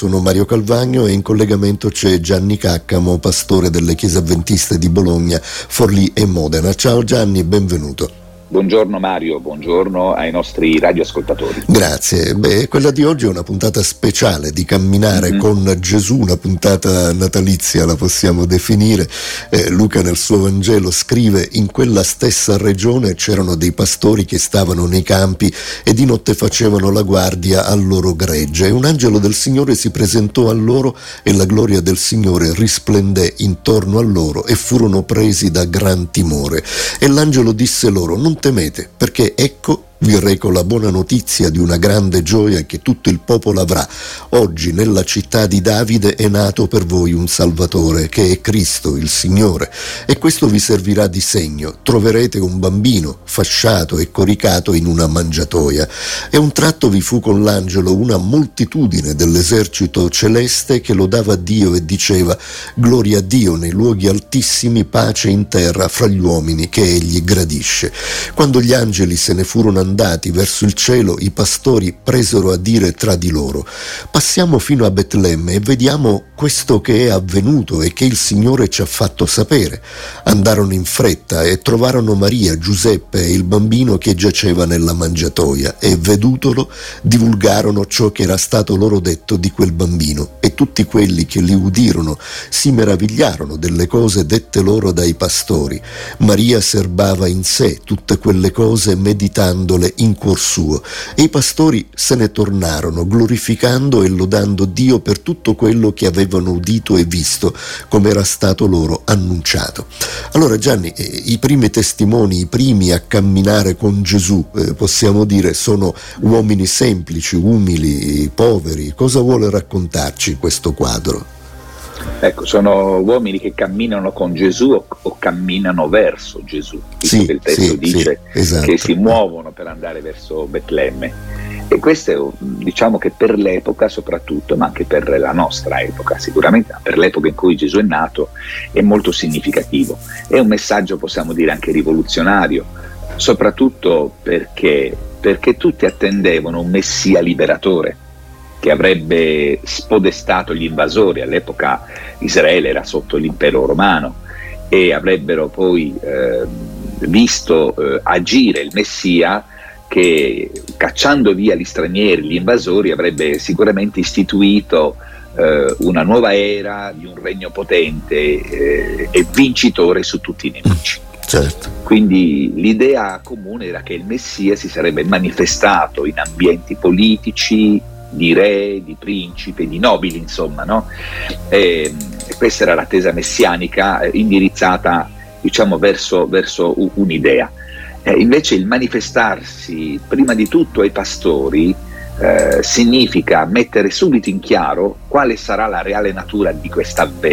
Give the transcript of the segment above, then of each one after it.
sono Mario Calvagno e in collegamento c'è Gianni Caccamo, pastore delle chiese avventiste di Bologna, Forlì e Modena. Ciao Gianni, benvenuto. Buongiorno Mario, buongiorno ai nostri radioascoltatori. Grazie. Beh, quella di oggi è una puntata speciale di camminare mm-hmm. con Gesù, una puntata natalizia la possiamo definire. Eh, Luca nel suo Vangelo scrive in quella stessa regione c'erano dei pastori che stavano nei campi e di notte facevano la guardia al loro gregge e un angelo del Signore si presentò a loro e la gloria del Signore risplendé intorno a loro e furono presi da gran timore. E l'angelo disse loro non temete, perché ecco vi reco la buona notizia di una grande gioia che tutto il popolo avrà. Oggi nella città di Davide è nato per voi un Salvatore, che è Cristo, il Signore, e questo vi servirà di segno. Troverete un bambino fasciato e coricato in una mangiatoia. E un tratto vi fu con l'angelo una moltitudine dell'esercito celeste che lodava Dio e diceva Gloria a Dio nei luoghi altissimi, pace in terra fra gli uomini che egli gradisce. Quando gli angeli se ne furono andati, andati verso il cielo, i pastori presero a dire tra di loro, passiamo fino a Betlemme e vediamo questo che è avvenuto e che il Signore ci ha fatto sapere. Andarono in fretta e trovarono Maria, Giuseppe e il bambino che giaceva nella mangiatoia e vedutolo divulgarono ciò che era stato loro detto di quel bambino tutti quelli che li udirono si meravigliarono delle cose dette loro dai pastori. Maria serbava in sé tutte quelle cose meditandole in cuor suo e i pastori se ne tornarono glorificando e lodando Dio per tutto quello che avevano udito e visto come era stato loro annunciato. Allora Gianni, eh, i primi testimoni, i primi a camminare con Gesù, eh, possiamo dire, sono uomini semplici, umili, poveri. Cosa vuole raccontarci questo quadro? Ecco, sono uomini che camminano con Gesù o, o camminano verso Gesù, sì, il testo sì, dice sì, esatto. che si muovono per andare verso Betlemme. E questo è, diciamo che per l'epoca soprattutto, ma anche per la nostra epoca, sicuramente per l'epoca in cui Gesù è nato, è molto significativo. È un messaggio, possiamo dire, anche rivoluzionario, soprattutto perché, perché tutti attendevano un Messia liberatore che avrebbe spodestato gli invasori, all'epoca Israele era sotto l'impero romano e avrebbero poi eh, visto eh, agire il Messia che cacciando via gli stranieri, gli invasori, avrebbe sicuramente istituito eh, una nuova era di un regno potente eh, e vincitore su tutti i nemici. Certo. Quindi l'idea comune era che il Messia si sarebbe manifestato in ambienti politici, di re, di principe, di nobili, insomma, no? e, questa era l'attesa messianica eh, indirizzata diciamo, verso, verso un'idea. Eh, invece il manifestarsi prima di tutto ai pastori eh, significa mettere subito in chiaro quale sarà la reale natura di,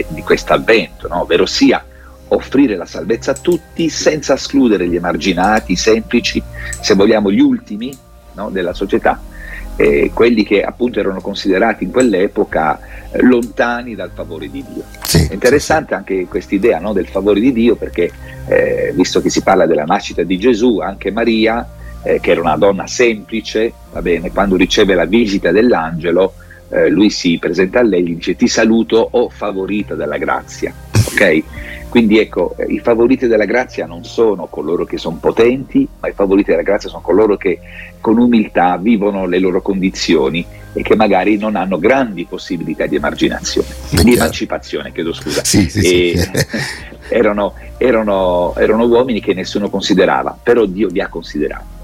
di questo avvento, no? ovvero sia offrire la salvezza a tutti senza escludere gli emarginati, i semplici, se vogliamo gli ultimi no? della società, eh, quelli che appunto erano considerati in quell'epoca eh, lontani dal favore di Dio. Sì, È interessante sì, anche questa idea no, del favore di Dio perché eh, visto che si parla della nascita di Gesù, anche Maria, eh, che era una donna semplice, va bene, quando riceve la visita dell'angelo, eh, lui si presenta a lei e gli dice ti saluto o oh favorita della grazia. Ok? Quindi ecco, eh, i favoriti della grazia non sono coloro che sono potenti, ma i favoriti della grazia sono coloro che con umiltà vivono le loro condizioni e che magari non hanno grandi possibilità di emarginazione, di emancipazione, chiedo scusa. Sì, sì, sì. erano, erano, erano uomini che nessuno considerava, però Dio li ha considerati.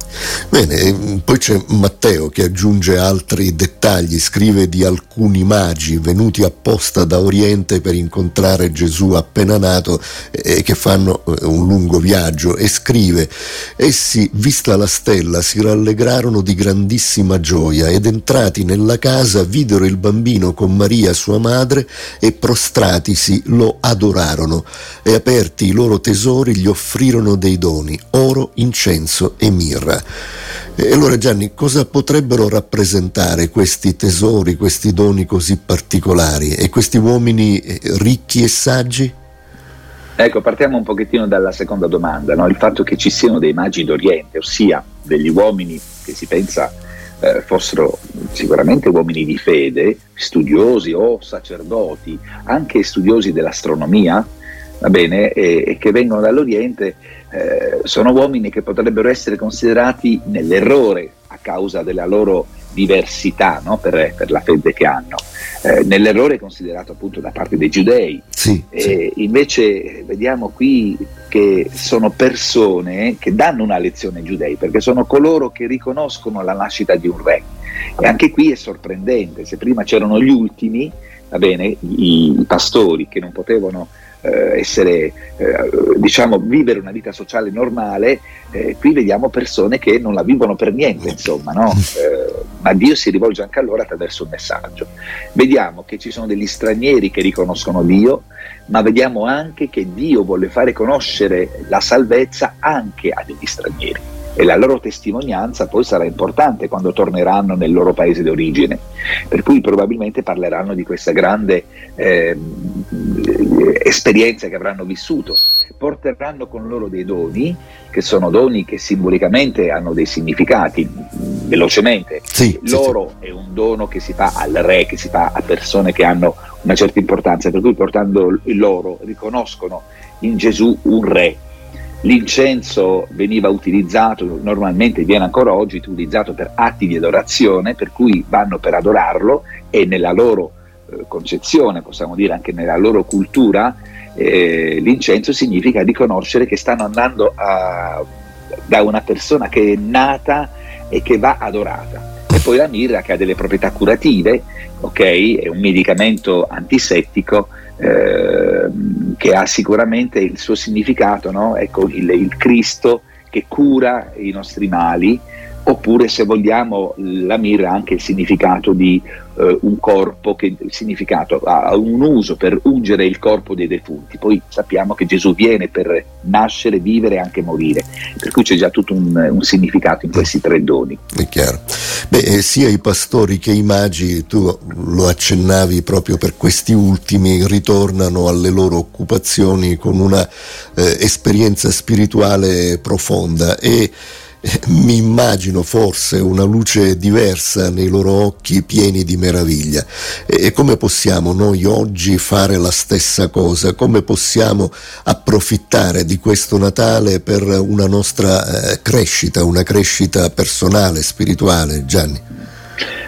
Bene, poi c'è Matteo che aggiunge altri dettagli, scrive di alcuni magi venuti apposta da Oriente per incontrare Gesù appena nato e che fanno eh, un lungo viaggio e scrive, essi, vista la stella, si rallegrarono di grandissima gioia ed entrati nella casa videro il bambino con Maria sua madre e prostratisi lo adorarono e aperti i loro tesori gli offrirono dei doni, oro, incenso e mirra. E allora Gianni, cosa potrebbero rappresentare questi tesori, questi doni così particolari e questi uomini eh, ricchi e saggi? Ecco, partiamo un pochettino dalla seconda domanda, no? il fatto che ci siano dei magi d'Oriente, ossia degli uomini che si pensa eh, fossero sicuramente uomini di fede, studiosi o sacerdoti, anche studiosi dell'astronomia, va bene, e, e che vengono dall'Oriente, eh, sono uomini che potrebbero essere considerati nell'errore a causa della loro diversità no? per, per, la fede che hanno. Eh, nell'errore considerato appunto da parte dei giudei. Sì, sì. Invece vediamo qui che sono persone che danno una lezione ai giudei, perché sono coloro che riconoscono la nascita di un re. E anche qui è sorprendente, se prima c'erano gli ultimi, bene, i, i pastori che non potevano eh, essere, eh, diciamo, vivere una vita sociale normale, eh, qui vediamo persone che non la vivono per niente, insomma, no? Eh, ma Dio si rivolge anche a loro attraverso un messaggio. Vediamo che ci sono degli stranieri che riconoscono Dio, ma vediamo anche che Dio vuole fare conoscere la salvezza anche a degli stranieri e la loro testimonianza poi sarà importante quando torneranno nel loro paese d'origine, per cui probabilmente parleranno di questa grande eh, esperienza che avranno vissuto. Porteranno con loro dei doni, che sono doni che simbolicamente hanno dei significati, velocemente. Sì, L'oro sì, è un dono che si fa al re, che si fa a persone che hanno una certa importanza, per cui portando l'oro riconoscono in Gesù un re L'incenso veniva utilizzato, normalmente viene ancora oggi utilizzato per atti di adorazione, per cui vanno per adorarlo e nella loro eh, concezione, possiamo dire anche nella loro cultura, eh, l'incenso significa riconoscere che stanno andando a, da una persona che è nata e che va adorata. E poi la mirra che ha delle proprietà curative, ok? È un medicamento antisettico eh, che ha sicuramente il suo significato, no? ecco, il, il Cristo che cura i nostri mali, oppure se vogliamo la mirra ha anche il significato di eh, un corpo che il significato ha un uso per ungere il corpo dei defunti. Poi sappiamo che Gesù viene per nascere, vivere e anche morire. Per cui c'è già tutto un, un significato in questi tre doni. È chiaro. Beh, eh, sia i pastori che i magi tu lo accennavi proprio per questi ultimi ritornano alle loro occupazioni con una eh, esperienza spirituale profonda. E mi immagino forse una luce diversa nei loro occhi pieni di meraviglia. E come possiamo noi oggi fare la stessa cosa? Come possiamo approfittare di questo Natale per una nostra eh, crescita, una crescita personale, spirituale, Gianni?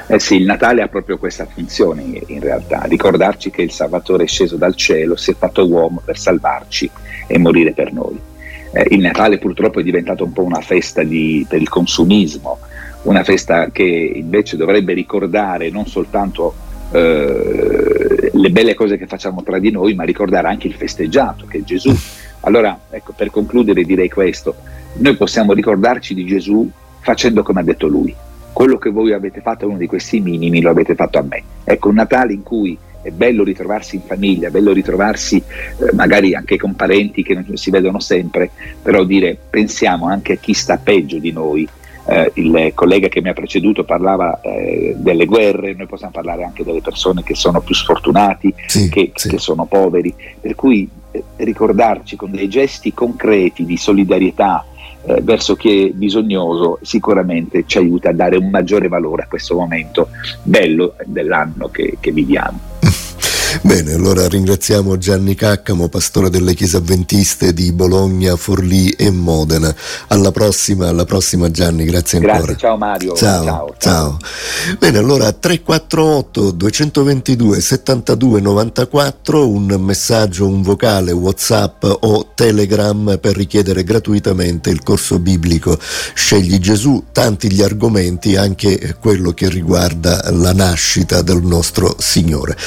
Eh sì, il Natale ha proprio questa funzione in realtà, ricordarci che il Salvatore è sceso dal cielo, si è fatto uomo per salvarci e morire per noi eh, il Natale purtroppo è diventato un po' una festa di, per il consumismo, una festa che invece dovrebbe ricordare non soltanto eh, le belle cose che facciamo tra di noi, ma ricordare anche il festeggiato che è Gesù. Allora, ecco, per concludere direi questo, noi possiamo ricordarci di Gesù facendo come ha detto lui. Quello che voi avete fatto a uno di questi minimi lo avete fatto a me. Ecco, un Natale in cui è bello ritrovarsi in famiglia, è bello ritrovarsi eh, magari anche con parenti che non si vedono sempre, però dire pensiamo anche a chi sta peggio di noi. Eh, il collega che mi ha preceduto parlava eh, delle guerre, noi possiamo parlare anche delle persone che sono più sfortunati, sì, che, sì. che, sono poveri, per cui eh, ricordarci con dei gesti concreti di solidarietà eh, verso chi è bisognoso sicuramente ci aiuta a dare un maggiore valore a questo momento bello dell'anno che, che viviamo. Bene, allora ringraziamo Gianni Caccamo, pastore delle chiese avventiste di Bologna, Forlì e Modena. Alla prossima, alla prossima Gianni, grazie ancora. Grazie, ciao Mario. Ciao, ciao. ciao. Bene, allora 348 222 72 94, un messaggio, un vocale, Whatsapp o Telegram per richiedere gratuitamente il corso biblico Scegli Gesù, tanti gli argomenti, anche quello che riguarda la nascita del nostro Signore.